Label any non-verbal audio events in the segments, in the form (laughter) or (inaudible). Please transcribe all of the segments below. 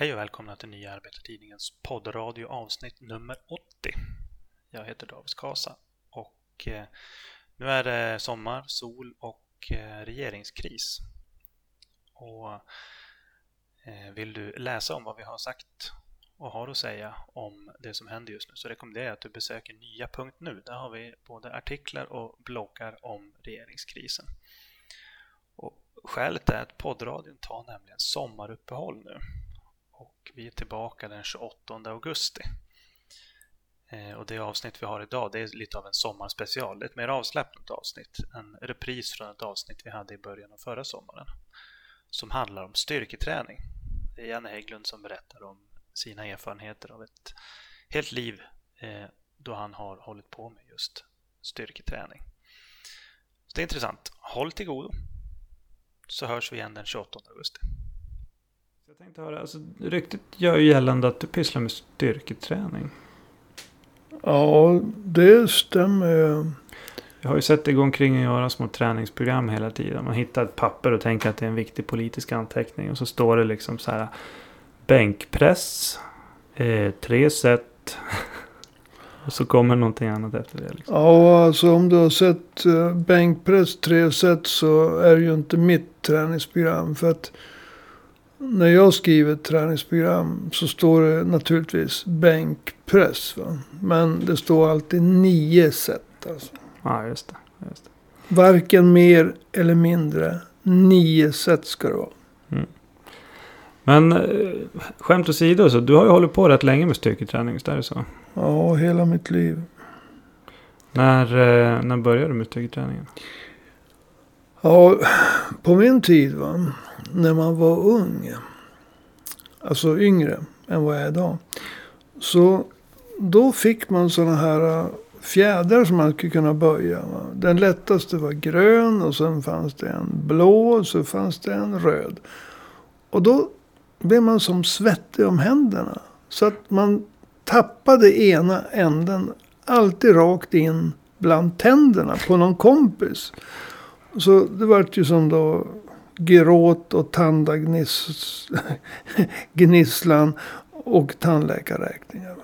Hej och välkomna till Nya Arbetartidningens poddradio avsnitt nummer 80. Jag heter David Kasa och eh, nu är det sommar, sol och eh, regeringskris. Och eh, vill du läsa om vad vi har sagt och har att säga om det som händer just nu så rekommenderar jag att du besöker nya.nu. Där har vi både artiklar och bloggar om regeringskrisen. Och skälet är att poddradion tar nämligen sommaruppehåll nu och vi är tillbaka den 28 augusti. Eh, och det avsnitt vi har idag det är lite av en sommarspecial. Det är ett mer avslappnat avsnitt. En repris från ett avsnitt vi hade i början av förra sommaren. Som handlar om styrketräning. Det är Janne Hägglund som berättar om sina erfarenheter av ett helt liv eh, då han har hållit på med just styrketräning. Så det är intressant. Håll till godo så hörs vi igen den 28 augusti. Tänkte höra, alltså, ryktet gör ju gällande att du pysslar med styrketräning. Ja, det stämmer. Jag har ju sett dig gå omkring och göra små träningsprogram hela tiden. Man hittar ett papper och tänker att det är en viktig politisk anteckning. Och så står det liksom så här. Bänkpress. Eh, tre set. (laughs) och så kommer någonting annat efter det. Liksom. Ja, alltså om du har sett uh, bänkpress tre set så är det ju inte mitt träningsprogram. För att när jag skriver ett träningsprogram så står det naturligtvis bänkpress. Va? Men det står alltid nio set. Alltså. Ja, just det, just det. Varken mer eller mindre. Nio set ska det vara. Mm. Men eh, skämt åsido, så du har ju hållit på rätt länge med styrketräning, visst är det så? Ja, hela mitt liv. När, eh, när började du med styrketräningen? Ja, på min tid va när man var ung, alltså yngre än vad jag är idag. Så då fick man sådana här äh, fjädrar som man skulle kunna böja. Den lättaste var grön och sen fanns det en blå och så fanns det en röd. Och då blev man som svettig om händerna. Så att man tappade ena änden alltid rakt in bland tänderna på någon kompis. Så det vart ju som då gråt och tandagnisslan (laughs) och tandläkarräkningar.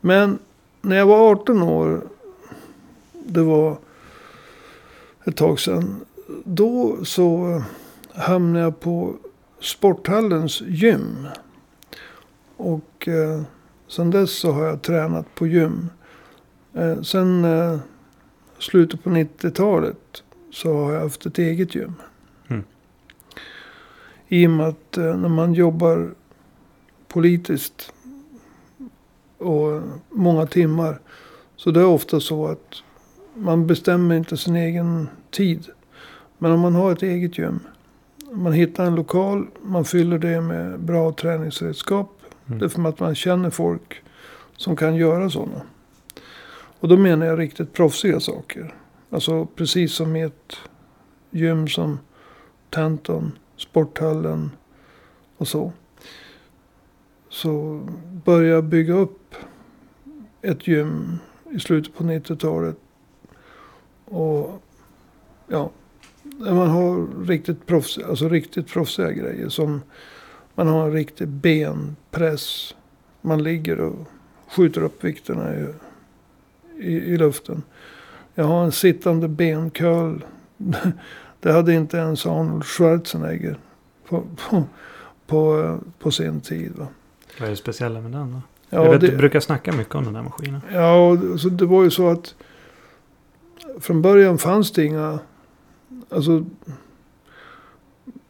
Men när jag var 18 år, det var ett tag sedan, då så hamnade jag på sporthallens gym. Och eh, sen dess så har jag tränat på gym. Eh, sen eh, slutet på 90-talet så har jag haft ett eget gym. I och med att eh, när man jobbar politiskt och många timmar. Så det är ofta så att man bestämmer inte sin egen tid. Men om man har ett eget gym. Man hittar en lokal, man fyller det med bra träningsredskap. Mm. Det är för att man känner folk som kan göra sådana. Och då menar jag riktigt proffsiga saker. Alltså precis som i ett gym som Tanton sporthallen och så. Så började jag bygga upp ett gym i slutet på 90-talet. Och ja, när man har riktigt, proffs, alltså riktigt proffsiga grejer. Som man har en riktig benpress. Man ligger och skjuter upp vikterna i, i, i luften. Jag har en sittande bencurl. (laughs) Det hade inte ens Arnold Schwarzenegger på, på, på, på sin tid. Va? Vad är det speciella med den då? Ja, Jag vet, det, du brukar snacka mycket om den där maskinen. Ja, så det var ju så att från början fanns det inga... Alltså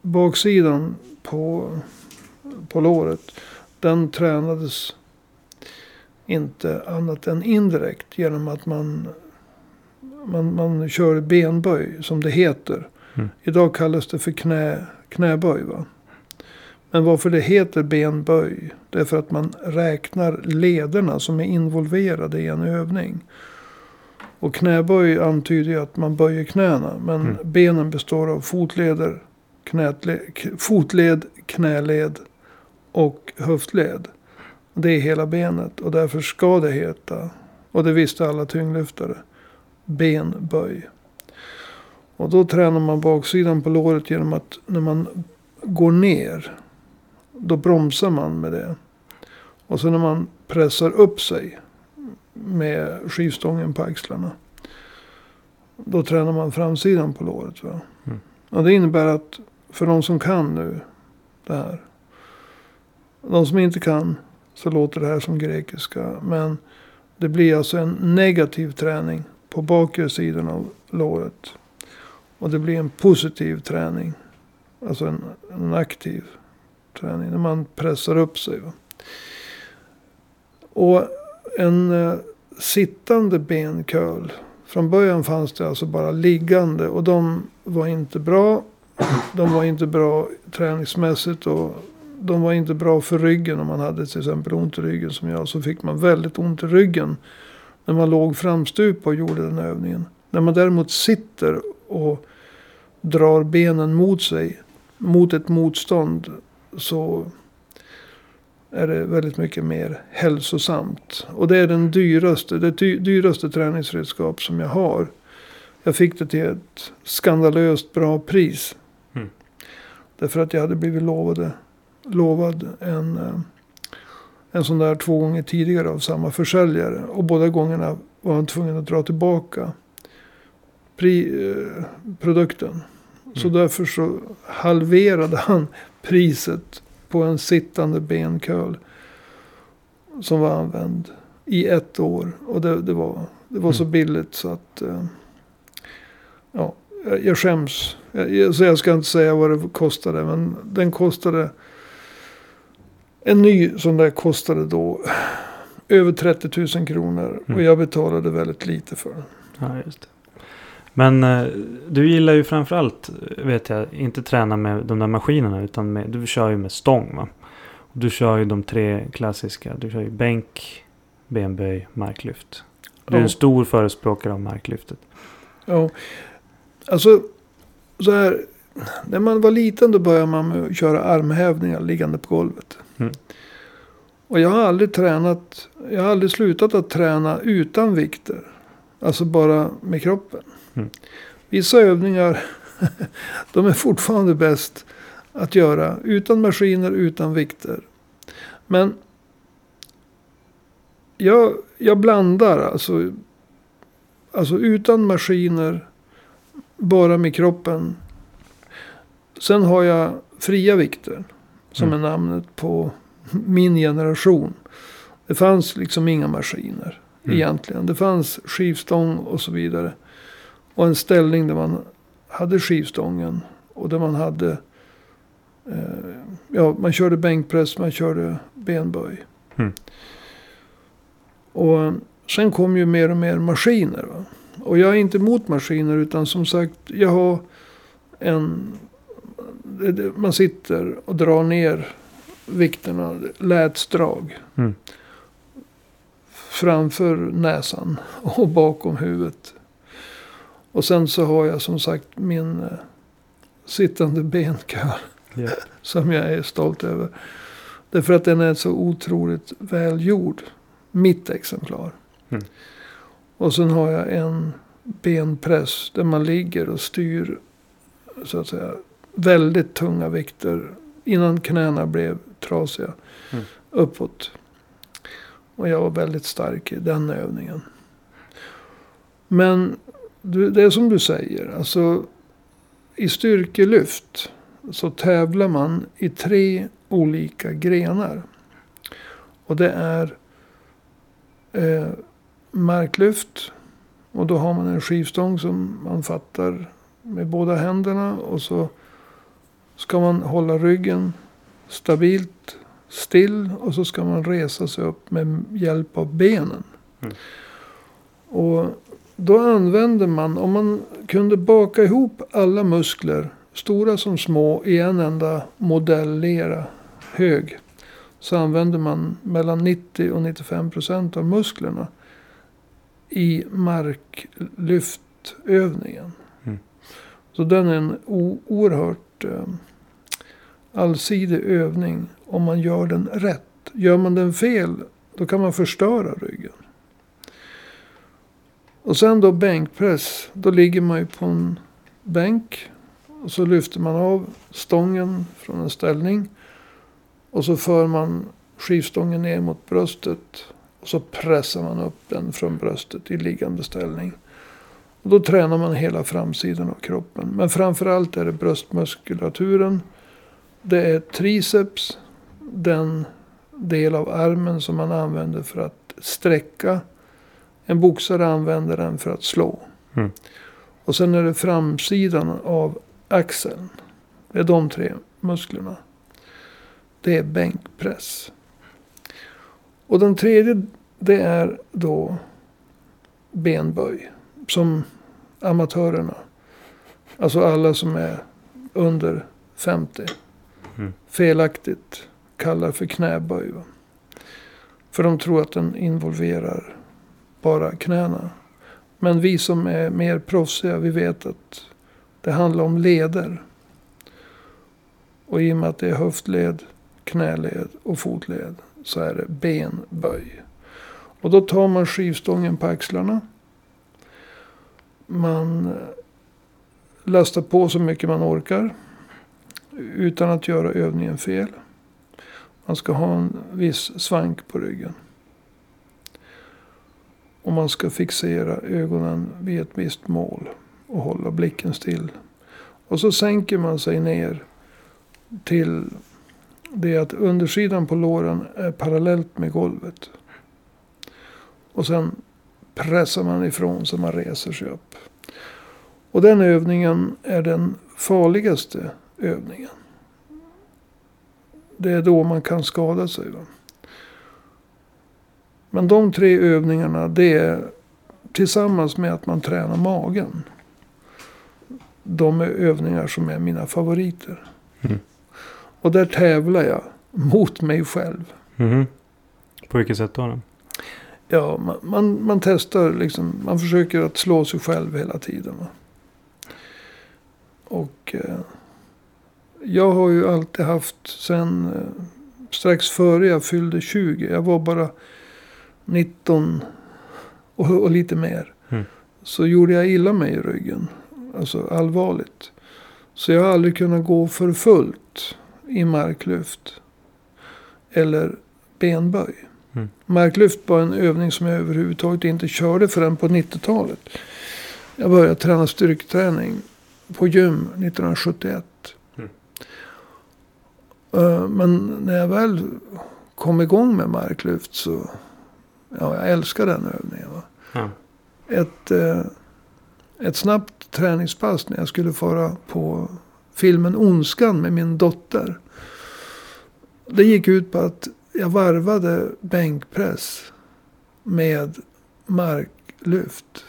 baksidan på, på låret. Den tränades inte annat än indirekt genom att man, man, man kör benböj som det heter. Mm. Idag kallas det för knä, knäböj. Va? Men varför det heter benböj. Det är för att man räknar lederna som är involverade i en övning. Och knäböj antyder ju att man böjer knäna. Men mm. benen består av fotleder, knätled, fotled, knäled och höftled. Det är hela benet och därför ska det heta, och det visste alla tyngdlyftare, benböj. Och då tränar man baksidan på låret genom att när man går ner. då bromsar man med det. Och sen när man pressar upp sig med skivstången på axlarna. Då tränar man framsidan på låret. Va? Mm. Och det innebär att för de som kan nu det här. De som inte kan så låter det här som grekiska. Men det blir alltså en negativ träning på bakre sidan av låret. Och det blir en positiv träning. Alltså en, en aktiv träning. När man pressar upp sig. Va? Och en eh, sittande bencurl. Från början fanns det alltså bara liggande. Och de var inte bra. De var inte bra träningsmässigt. Och de var inte bra för ryggen. Om man hade till exempel ont i ryggen som jag. Så fick man väldigt ont i ryggen. När man låg framstupa och gjorde den övningen. När man däremot sitter och drar benen mot sig. Mot ett motstånd. Så är det väldigt mycket mer hälsosamt. Och det är den dyraste, det dy- dyraste träningsredskap som jag har. Jag fick det till ett skandalöst bra pris. Mm. Därför att jag hade blivit lovade, lovad en, eh, en sån där två gånger tidigare av samma försäljare. Och båda gångerna var han tvungen att dra tillbaka pri, eh, produkten. Så Mm. därför så halverade han priset på en sittande bencurl. Som var använd i ett år. Och det, det var, det var så Mm. billigt så att... eh, ja, jag, jag skäms. Jag, jag, så jag ska inte säga vad det kostade. Men den kostade... En ny sån där kostade då över 30 000 kronor. Och Mm. jag betalade väldigt lite för den. Ja, just det. Men eh, du gillar ju framförallt, vet jag, inte träna med de där maskinerna. Utan med, du kör ju med stång va? Och Du kör ju de tre klassiska. Du kör ju bänk, benböj, marklyft. Du är Ja. en stor förespråkare av marklyftet. Ja, alltså så här. När man var liten då började man med att köra armhävningar liggande på golvet. Mm. Och jag har aldrig tränat, jag har aldrig slutat att träna utan vikter. Alltså bara med kroppen. Mm. Vissa övningar, (laughs) de är fortfarande bäst att göra utan maskiner, utan vikter. Men jag, jag blandar alltså, alltså utan maskiner, bara med kroppen. Sen har jag fria vikter. Som Mm. är namnet på min generation. Det fanns liksom inga maskiner Mm. egentligen. Det fanns skivstång och så vidare. Och en ställning där man hade skivstången. Och där man hade... Eh, ja, man körde bänkpress, man körde benböj. Mm. Och sen kom ju mer och mer maskiner. Va? Och jag är inte emot maskiner utan som sagt, jag har en... Man sitter och drar ner vikterna, lätsdrag. Mm. Framför näsan och bakom huvudet. Och sen så har jag som sagt min eh, sittande benkör. Ja. (laughs) Som jag är stolt över. Därför att den är så otroligt välgjord. Mitt exemplar. Mm. Och sen har jag en benpress där man ligger och styr så att säga väldigt tunga vikter. Innan knäna blev trasiga. Mm. Uppåt. Och jag var väldigt stark i den övningen. Men det är som du säger. Alltså i styrkelyft så tävlar man i tre olika grenar. Och det är eh, marklyft. Och då har man en skivstång som man fattar med båda händerna. Och så ska man hålla ryggen stabilt still. Och så ska man resa sig upp med hjälp av benen. Mm. Och då använder man, om man kunde baka ihop alla muskler, stora som små, i en enda modellera hög. Så använder man mellan 90 och 95 procent av musklerna i marklyftövningen. Mm. Så den är en oerhört eh, allsidig övning om man gör den rätt. Gör man den fel, då kan man förstöra ryggen. Och sen då bänkpress. Då ligger man ju på en bänk. Och så lyfter man av stången från en ställning. Och så för man skivstången ner mot bröstet. Och så pressar man upp den från bröstet i liggande ställning. Och då tränar man hela framsidan av kroppen. Men framförallt är det bröstmuskulaturen. Det är triceps. Den del av armen som man använder för att sträcka. En boxare använder den för att slå. Mm. Och sen är det framsidan av axeln. Det är de tre musklerna. Det är bänkpress. Och den tredje det är då benböj. Som amatörerna. Alltså alla som är under 50. Mm. Felaktigt kallar för knäböj. Va? För de tror att den involverar bara knäna. Men vi som är mer proffsiga, vi vet att det handlar om leder. Och i och med att det är höftled, knäled och fotled så är det benböj. Och då tar man skivstången på axlarna. Man eh, lastar på så mycket man orkar. Utan att göra övningen fel. Man ska ha en viss svank på ryggen. Och man ska fixera ögonen vid ett visst mål. Och hålla blicken still. Och så sänker man sig ner till det att undersidan på låren är parallellt med golvet. Och sen pressar man ifrån så man reser sig upp. Och den övningen är den farligaste övningen. Det är då man kan skada sig. Va? Men de tre övningarna det är tillsammans med att man tränar magen. De är övningar som är mina favoriter. Mm. Och där tävlar jag mot mig själv. Mhm. På vilket sätt då? då? Ja, man, man, man testar liksom. Man försöker att slå sig själv hela tiden. Va? Och eh, jag har ju alltid haft sen eh, strax före jag fyllde 20. Jag var bara 19 och, och lite mer. Mm. Så gjorde jag illa mig i ryggen. Alltså allvarligt. Så jag har aldrig kunnat gå för fullt i marklyft. Eller benböj. Mm. Marklyft var en övning som jag överhuvudtaget inte körde förrän på 90-talet. Jag började träna styrketräning på gym 1971. Mm. Eh, Men när jag väl kom igång med marklyft så. Ja, jag älskar den övningen. Ja. Ett, eh, ett snabbt träningspass när jag skulle fara på filmen Ondskan med min dotter. Det gick ut på att jag varvade bänkpress med marklyft.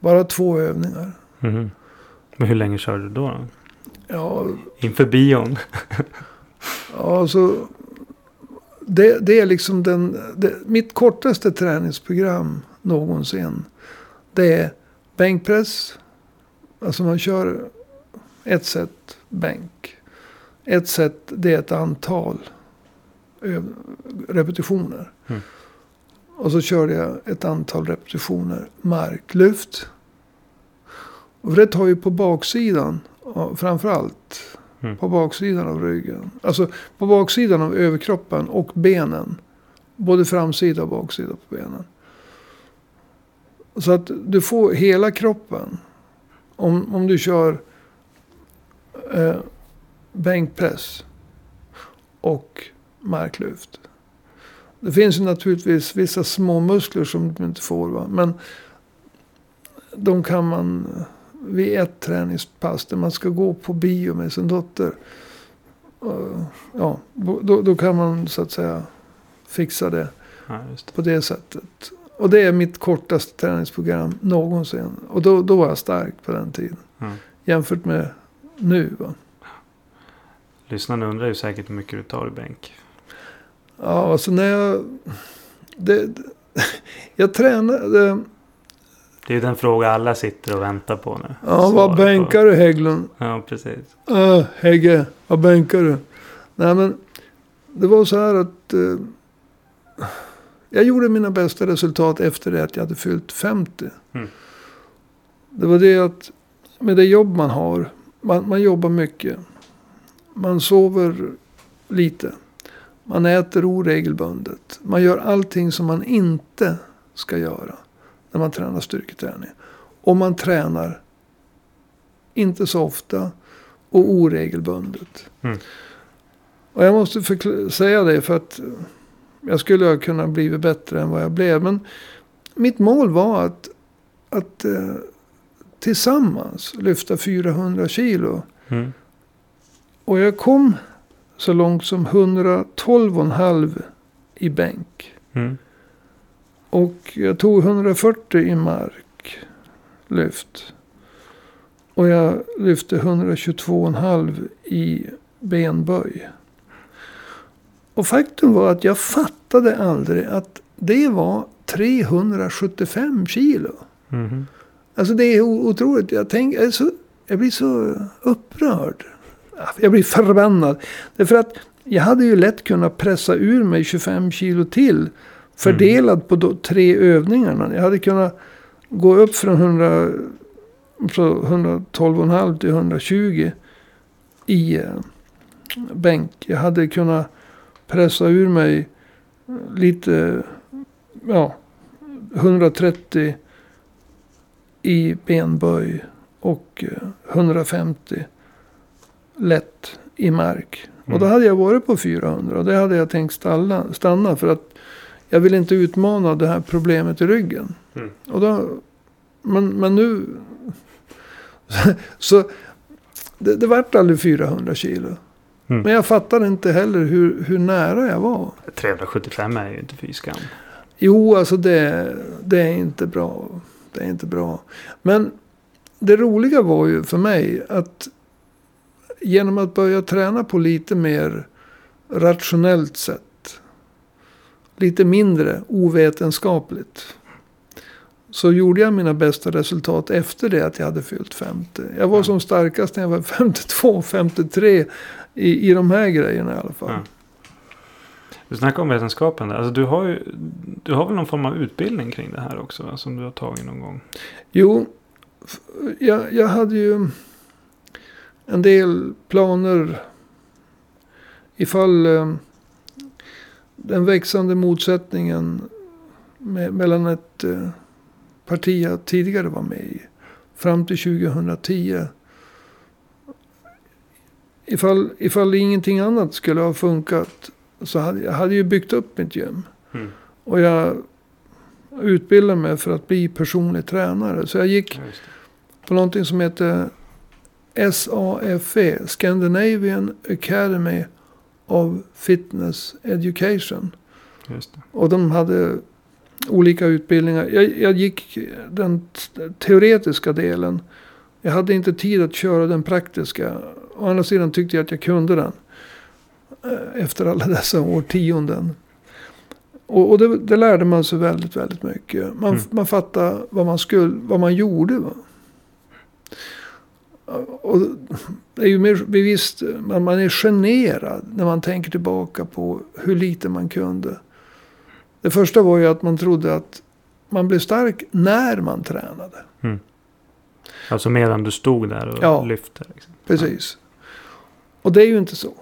Bara två övningar. Mhm. Men hur länge körde du då? Ja, Inför bion? (laughs) ja så det, det är liksom den, det, mitt kortaste träningsprogram någonsin. Det är bänkpress. Alltså man kör ett set bänk. Ett set det är ett antal repetitioner. Mm. Och så körde jag ett antal repetitioner marklyft. Och det tar ju på baksidan framförallt. Mm. På baksidan av ryggen. Alltså på baksidan av överkroppen och benen. Både framsida och baksida på benen. Så att du får hela kroppen. Om, om du kör eh, bänkpress och marklyft. Det finns ju naturligtvis vissa små muskler som du inte får. Va? Men de kan man vid ett träningspass där man ska gå på bio med sin dotter. eh, Ja, då, då kan man så att säga fixa det Ja, det. på det sättet. Och det är mitt kortaste träningsprogram någonsin. Och då, då var jag stark på den tiden. Mm. Jämfört med nu. Va? Lyssnarna undrar ju säkert hur mycket du tar i bänk. Ja, alltså när jag... Det, (laughs) jag tränade... Det är den fråga alla sitter och väntar på nu. Ja, vad på. bänkar du Hägglund? Ja, precis. Äh, Hägge, vad bänkar du? Nej men, det var så här att... Eh, jag gjorde mina bästa resultat efter det att jag hade fyllt 50. Mm. Det var det att med det jobb man har. Man, man jobbar mycket. Man sover lite. Man äter oregelbundet. Man gör allting som man inte ska göra när man tränar styrketräning. Och man tränar inte så ofta och oregelbundet. Mm. Och jag måste säga det för att jag skulle ha kunnat bli bättre än vad jag blev. Men mitt mål var att, att eh, tillsammans lyfta 400 kilo. Mm. Och jag kom så långt som 112,5 i bänk. Mm. Och jag tog 140 i mark lyft. Och jag lyfte 122,5 i benböj. Och faktum var att jag fattade aldrig att det var 375 kilo. Mhm. Alltså det är otroligt. Jag, tänk, jag, så, jag blir så upprörd. Jag blir förbannad. Därför att jag hade ju lätt kunnat pressa ur mig 25 kilo till. Fördelad på de tre övningarna. Jag hade kunnat gå upp från 100, så 112,5 till 120 i eh, bänk. Jag hade kunnat pressa ur mig lite, ja, 130 i benböj och eh, 150 lätt i mark. Och då Mm. hade jag varit på 400 och det hade jag tänkt stanna, stanna för att jag vill inte utmana det här problemet i ryggen. Mm. Och då, men, men nu, så det, det vart aldrig 400 kilo. Mm. Men jag fattar inte heller hur, hur nära jag var. 375 är ju inte fy skam. Jo, alltså det, det är inte bra. Det är inte bra. Men det roliga var ju för mig att genom att börja träna på lite mer rationellt sätt. Lite mindre ovetenskapligt. Så gjorde jag mina bästa resultat efter det att jag hade fyllt 50. Jag var Ja. som starkast när jag var (laughs) 52, 53. I, i de här grejerna i alla fall. Ja. Du snackar om vetenskapen där. Alltså du har ju du har väl någon form av utbildning kring det här också? va, Som du har tagit någon gång. Jo, jag, jag hade ju en del planer ifall eh, den växande motsättningen med, mellan ett eh, parti jag tidigare var med i fram till 2010. Ifall, ifall ingenting annat skulle ha funkat så hade jag hade ju byggt upp mitt gym. Mm. Och jag utbildade mig för att bli personlig tränare. Så jag gick på någonting som heter SAFE, Scandinavian Academy of Fitness Education. Och de hade olika utbildningar. Jag, jag gick den teoretiska delen. Jag hade inte tid att köra den praktiska. Å andra sidan tyckte jag att jag kunde den. eh, Efter alla dessa årtionden. Och, och det, det lärde man sig väldigt, väldigt mycket. Man, Mm. man fattade vad man, skulle, vad man gjorde. Va? Och det är ju mer bevisst, man, man är generad när man tänker tillbaka på hur lite man kunde. Det första var ju att man trodde att man blev stark när man tränade. Alltså medan du stod där och Ja. lyfte. Liksom. Precis. Och det är ju inte så.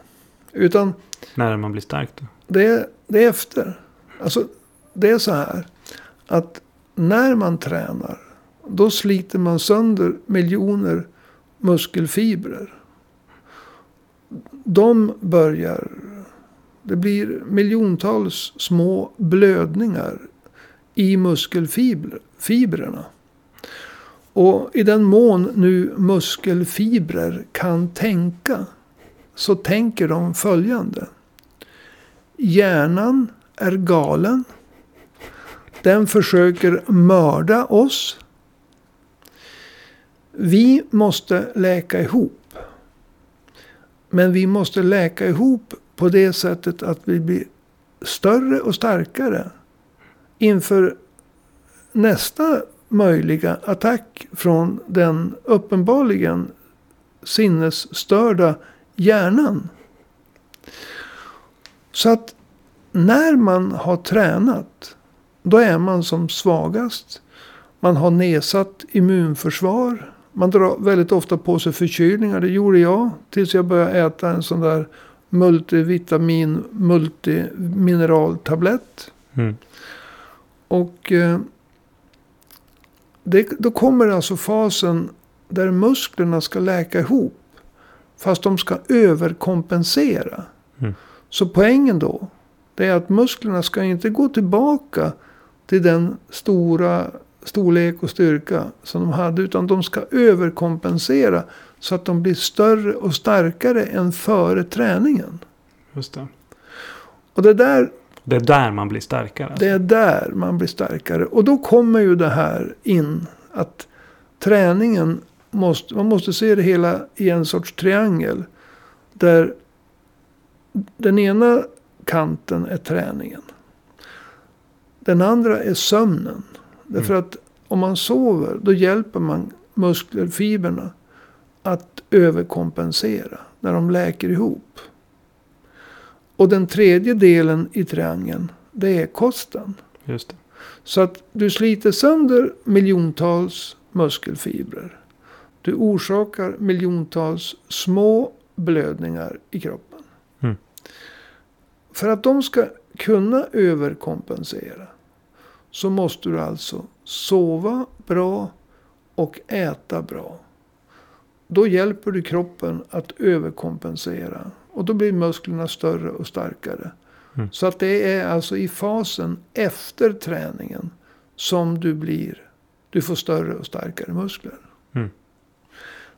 Utan När man blir stark då. det är, det är efter. Alltså, det är så här. Att när man tränar. Då sliter man sönder miljoner muskelfibrer. De börjar. Det blir miljontals små blödningar i muskelfibrerna. Och i den mån nu muskelfibrer kan tänka. Så tänker de följande. Hjärnan är galen. Den försöker mörda oss. Vi måste läka ihop. Men vi måste läka ihop på det sättet att vi blir större och starkare. Inför nästa möjliga attack från den uppenbarligen sinnesstörda hjärnan. Så att när man har tränat, då är man som svagast. Man har nedsatt immunförsvar. Man drar väldigt ofta på sig förkylningar. Det gjorde jag tills jag började äta en sån där multivitamin, multimineraltablett. Mm. Och eh, det, då kommer alltså fasen där musklerna ska läka ihop. Fast de ska överkompensera. Mm. Så poängen då. Det är att musklerna ska inte gå tillbaka till den stora storlek och styrka som de hade. Utan de ska överkompensera. Så att de blir större och starkare än före träningen. Just det. Och det där Det är där man blir starkare. Alltså. Det är där man blir starkare. Och då kommer ju det här in. Att träningen måste, man måste se det hela i en sorts triangel. Där den ena kanten är träningen. Den andra är sömnen. Därför att om man sover då hjälper man muskelfibrerna att överkompensera. När de läker ihop. Och den tredje delen i triangeln. Det är kosten. Just det. Så att du sliter sönder miljontals muskelfibrer. Du orsakar miljontals små blödningar i kroppen. Mm. För att de ska kunna överkompensera. Så måste du alltså sova bra och äta bra. Då hjälper du kroppen att överkompensera. Och då blir musklerna större och starkare. Mm. Så att det är alltså i fasen efter träningen som du blir, du får större och starkare muskler. Mm.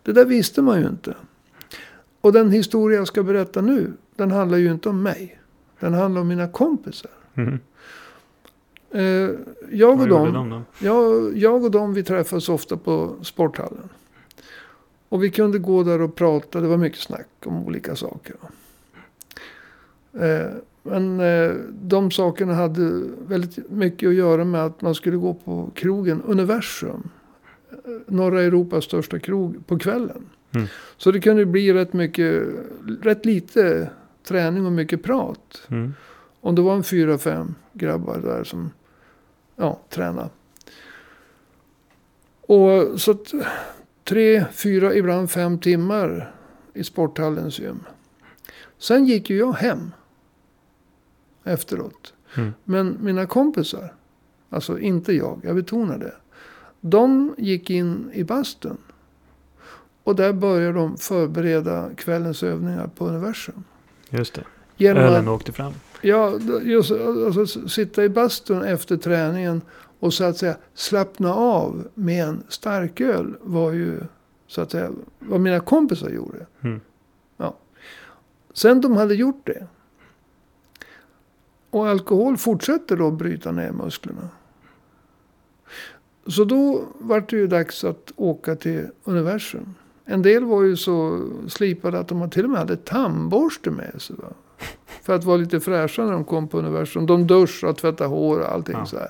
Det där visste man ju inte. Och den historia jag ska berätta nu, den handlar ju inte om mig. Den handlar om mina kompisar. Mm. Eh, jag, och dem, de jag, jag och dem, vi träffas ofta på sporthallen. Och vi kunde gå där och prata. Det var mycket snack om olika saker. Eh, men eh, de sakerna hade väldigt mycket att göra med att man skulle gå på krogen Universum. Norra Europas största krog på kvällen. Mm. Så det kunde bli rätt mycket, rätt lite träning och mycket prat. Mm. Om det var en fyra, fem grabbar där som ja, tränade. Och så att tre, fyra, ibland fem timmar i sporthallens gym. Sen gick ju jag hem. Efteråt. Mm. Men mina kompisar, alltså inte jag, jag betonar det. De gick in i bastun. Och där började de förbereda kvällens övningar på universum. Just det. Genom Ölen att, åkte fram. Ja, just, alltså, sitta i bastun efter träningen och så att säga slappna av med en starköl var ju så att säga vad mina kompisar gjorde. Mm. Sen de hade gjort det. Och alkohol fortsätter då att bryta ner musklerna. Så då var det ju dags att åka till universum. En del var ju så slipade att de till och med hade tandborste med sig. Va? För att vara lite fräscha när de kom på universum. De duschade, tvättade hår och allting Ja. så här.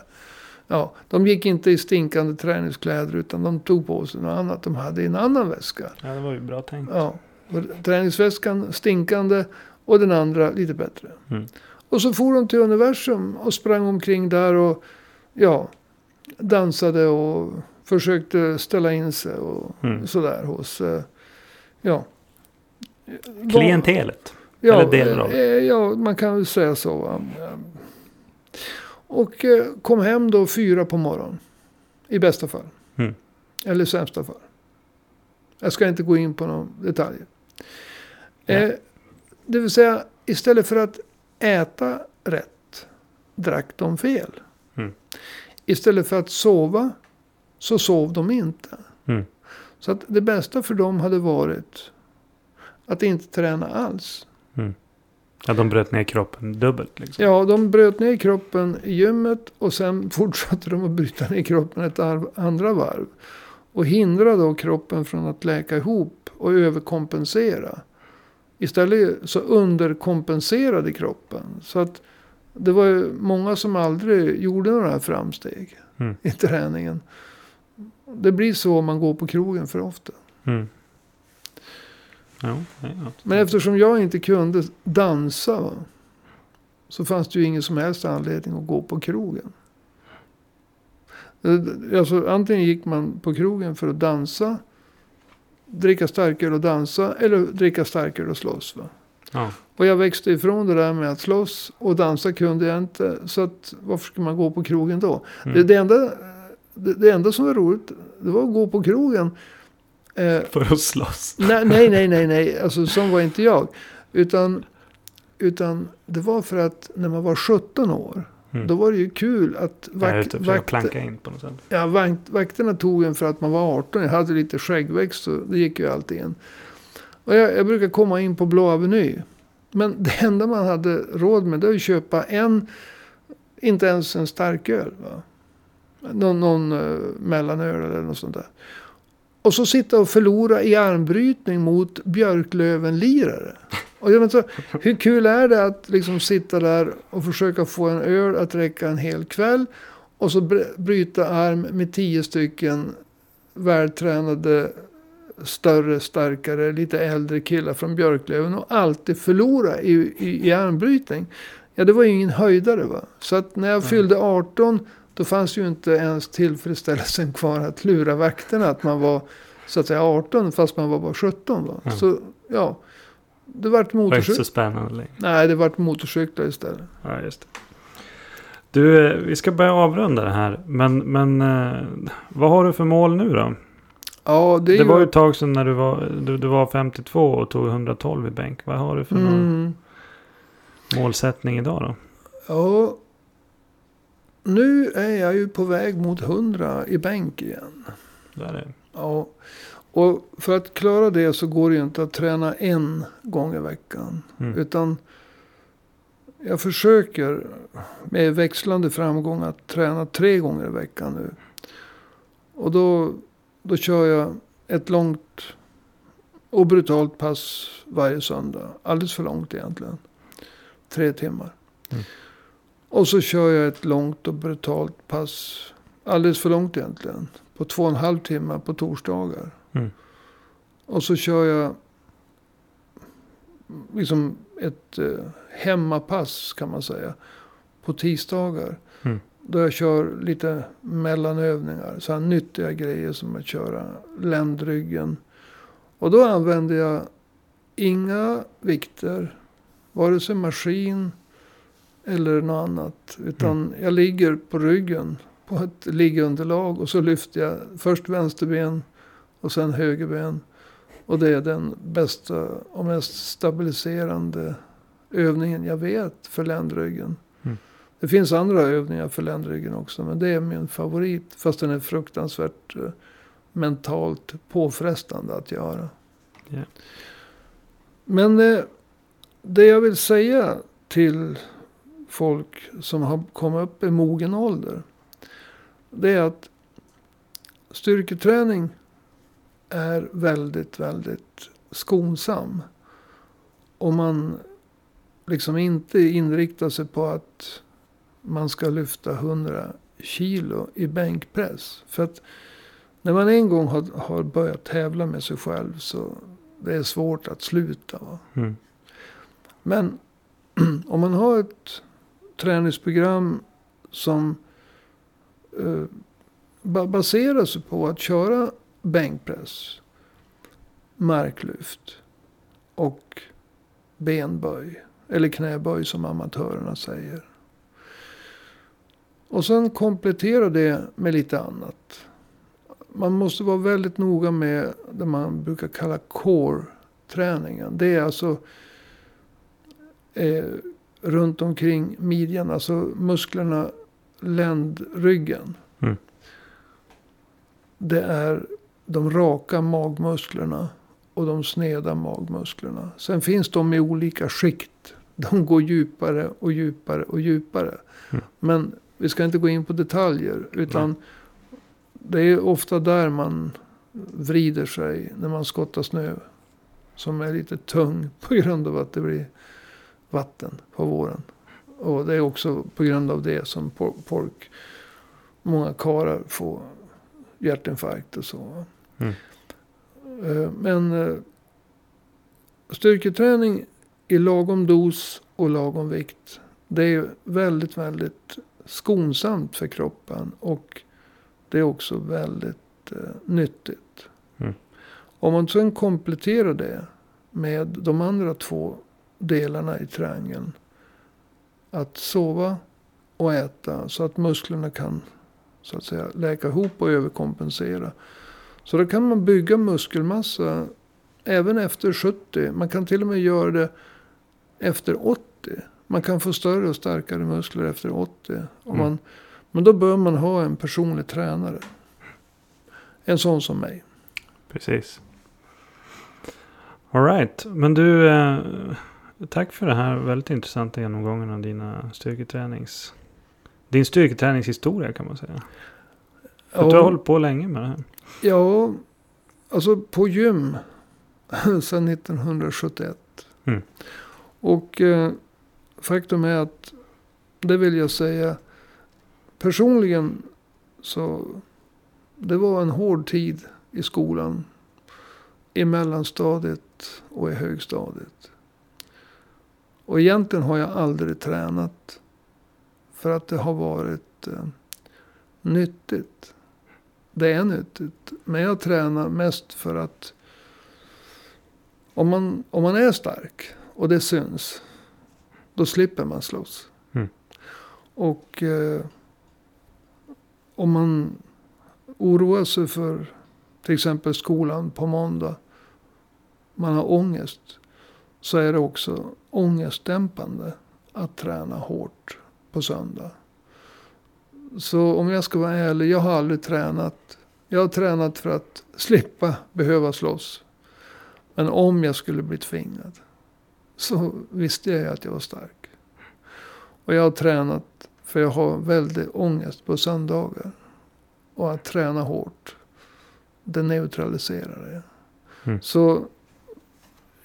Ja, de gick inte i stinkande träningskläder utan de tog på sig något annat de hade i en annan väska. Ja, det var ju bra tänkt. Ja, och träningsväskan stinkande och den andra lite bättre. Mm. Och så for de till universum och sprang omkring där och ja, dansade och försökte ställa in sig och Mm. sådär hos, eh, ja. Klientelet. Ja, Eller delar av Ja, man kan väl säga så. va. Och eh, kom hem då fyra på morgonen. I bästa fall. Mm. Eller sämsta fall. Jag ska inte gå in på några detaljer. Eh, det vill säga, istället för att äta rätt, drack de fel. Mm. Istället för att sova, så sov de inte. Mm. Så att det bästa för dem hade varit att inte träna alls. Ja, de bröt ner kroppen dubbelt liksom. Ja, de bröt ner kroppen i gymmet och sen (laughs) fortsatte de att bryta ner kroppen ett andra varv. Och hindra då kroppen från att läka ihop och överkompensera. Istället så underkompenserade kroppen. Så att det var ju många som aldrig gjorde några framsteg Mm. i träningen. Det blir så om man går på krogen för ofta. Mm. Men eftersom jag inte kunde dansa. Va, så fanns det ju ingen som helst anledning att gå på krogen. Eh, Alltså, antingen gick man på krogen för att dansa. Dricka starköl och dansa. Eller dricka starköl och slåss. Va? Ja. Och jag växte ifrån det där med att slåss och dansa kunde jag inte. Så att, varför ska man gå på krogen då? Mm. Det, det, enda, det, det enda som var roligt, det var att gå på krogen. Eh, För att slåss. nej, nej, nej, nej, nej. Alltså sån var inte jag. Utan, utan det var för att när man var 17 år. Mm. Då var det ju kul att vak, försöker vakt, in på något sätt. ja, vakt, vakterna tog en för att man var 18. Jag hade lite skäggväxt så det gick ju alltid in. Och jag, jag brukar komma in på Blå Aveny. Men (laughs) det enda man hade råd med det var att köpa en, inte ens en starköl. Va? Någon, någon uh, mellanöl eller något sånt där. Och så sitta och förlora i armbrytning mot Björklöven-lirare. Och jag vet inte, hur kul är det att liksom sitta där och försöka få en öl att räcka en hel kväll. Och så br- bryta arm med tio stycken vältränade, större, starkare, lite äldre killar från Björklöven. Och alltid förlora i, i, i armbrytning. Ja, det var ju ingen höjdare va. Så att när jag fyllde 18 då fanns ju inte ens tillfredsställelsen (laughs) kvar att lura vakterna att man var så att säga 18 fast man var bara 17. Va? Mm. Så ja, det vart Det var inte så motorcyklar. spännande längre. Nej, det vart motorcyklar istället. Ja, just det. Du, eh, vi ska börja avrunda det här. Men, men eh, vad har du för mål nu då? Ja, det Det var ju ett tag sedan när du var, du, du var 52 och tog 112 i bänk. Vad har du för mm, målsättning idag då? ja, nu är jag ju på väg mot 100 i bänk igen. Det är det. Ja, och för att klara det så går det ju inte att träna en gång i veckan. Mm. Utan jag försöker med växlande framgång att träna tre gånger i veckan nu. Och då, då kör jag ett långt och brutalt pass varje söndag. Alldeles för långt egentligen. Tre timmar. Mm. Och så kör jag ett långt och brutalt pass. Alldeles för långt egentligen. På två och en halv timme på torsdagar. Mm. Och så kör jag liksom ett eh, hemmapass kan man säga. På tisdagar. Mm. Då jag kör lite mellanövningar. Så här nyttiga grejer som att köra ländryggen. Och då använder jag inga vikter. Vare sig maskin eller något annat. Utan jag ligger på ryggen på ett liggunderlag. Och så lyfter jag först vänsterben och sen högerben. Och det är den bästa och mest stabiliserande övningen jag vet för ländryggen. Mm. Det finns andra övningar för ländryggen också. Men det är min favorit. Fast den är fruktansvärt eh, mentalt påfrestande att göra. Ja. Men eh, det jag vill säga till folk som har kommit upp i mogen ålder. Det är att styrketräning är väldigt, väldigt skonsam. Om man liksom inte inriktar sig på att man ska lyfta 100 kilo i bänkpress. För att när man en gång har, har börjat tävla med sig själv så det är svårt att sluta. Va? Mm. Men (clears throat) om man har ett träningsprogram som eh, baserar sig på att köra bänkpress, marklyft och benböj. Eller knäböj som amatörerna säger. Och sen komplettera det med lite annat. Man måste vara väldigt noga med det man brukar kalla core-träningen. Det är alltså eh, runt omkring midjan, alltså musklerna ländryggen. Mm. Det är de raka magmusklerna och de sneda magmusklerna. Sen finns de i olika skikt. De går djupare och djupare och djupare. Mm. Men vi ska inte gå in på detaljer. Utan det är ofta där man vrider sig när man skottar snö. Som är lite tung på grund av att det blir vatten på våren. Och det är också på grund av det som folk, många karlar får hjärtinfarkt och så. Mm. Eh, Men eh, styrketräning i lagom dos och lagom vikt. Det är väldigt, väldigt skonsamt för kroppen. Och det är också väldigt eh, nyttigt. Mm. Om man sen kompletterar det med de andra två delarna i triangeln. Att sova och äta så att musklerna kan så att säga läka ihop och överkompensera. Så då kan man bygga muskelmassa även efter 70. Man kan till och med göra det efter 80. Man kan få större och starkare muskler efter 80. Om man, Men då bör man ha en personlig tränare. En sån som mig. Precis. Alright, men du. Tack för det här väldigt intressanta genomgången av dina styrketränings... Din styrketräningshistoria kan man säga. För du har hållit på länge med det här. Ja, alltså på gym (laughs) sedan 1971. Mm. Och eh, faktum är att, det vill jag säga, personligen så det var en hård tid i skolan. I mellanstadiet och i högstadiet. Och egentligen har jag aldrig tränat. För att det har varit eh, nyttigt. Det är nyttigt. Men jag tränar mest för att om man, om man är stark och det syns. Då slipper man slåss. Mm. Och eh, om man oroar sig för till exempel skolan på måndag. Man har ångest. Så är det också ångestdämpande att träna hårt på söndag. Så om jag ska vara ärlig, jag har aldrig tränat. Jag har tränat för att slippa behöva slåss. Men om jag skulle bli tvingad. Så visste jag att jag var stark. Och jag har tränat för jag har väldigt ångest på söndagar. Och att träna hårt. Det neutraliserar det. Mm. Så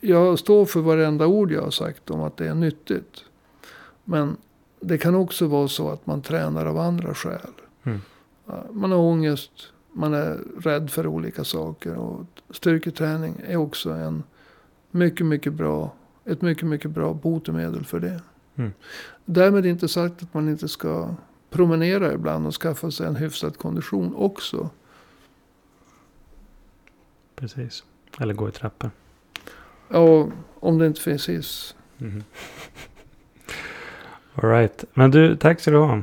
jag står för varenda ord jag har sagt om att det är nyttigt. Men det kan också vara så att man tränar av andra skäl. Mm. Man har ångest, man är rädd för olika saker. Och styrketräning är också en mycket, mycket bra, ett mycket, mycket bra botemedel för det. Mm. Därmed inte sagt att man inte ska promenera ibland och skaffa sig en hyfsad kondition också. Precis. Eller gå i trappor. Ja, om det inte finns hiss. Mm. (laughs) Alright. Men du, tack så du ha.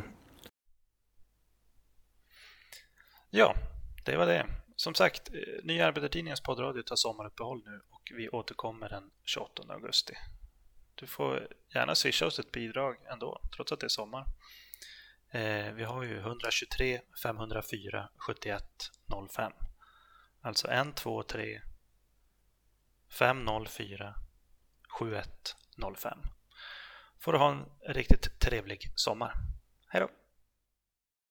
Ja, det var det. Som sagt, eh, Nya Arbetartidningens poddradio tar sommaruppehåll nu och vi återkommer den 28 augusti. Du får gärna swisha oss ett bidrag ändå, trots att det är sommar. Eh, vi har ju 123 504 71 05. Alltså 1, 2, 3 504 7105. Får du ha en riktigt trevlig sommar. Hej då!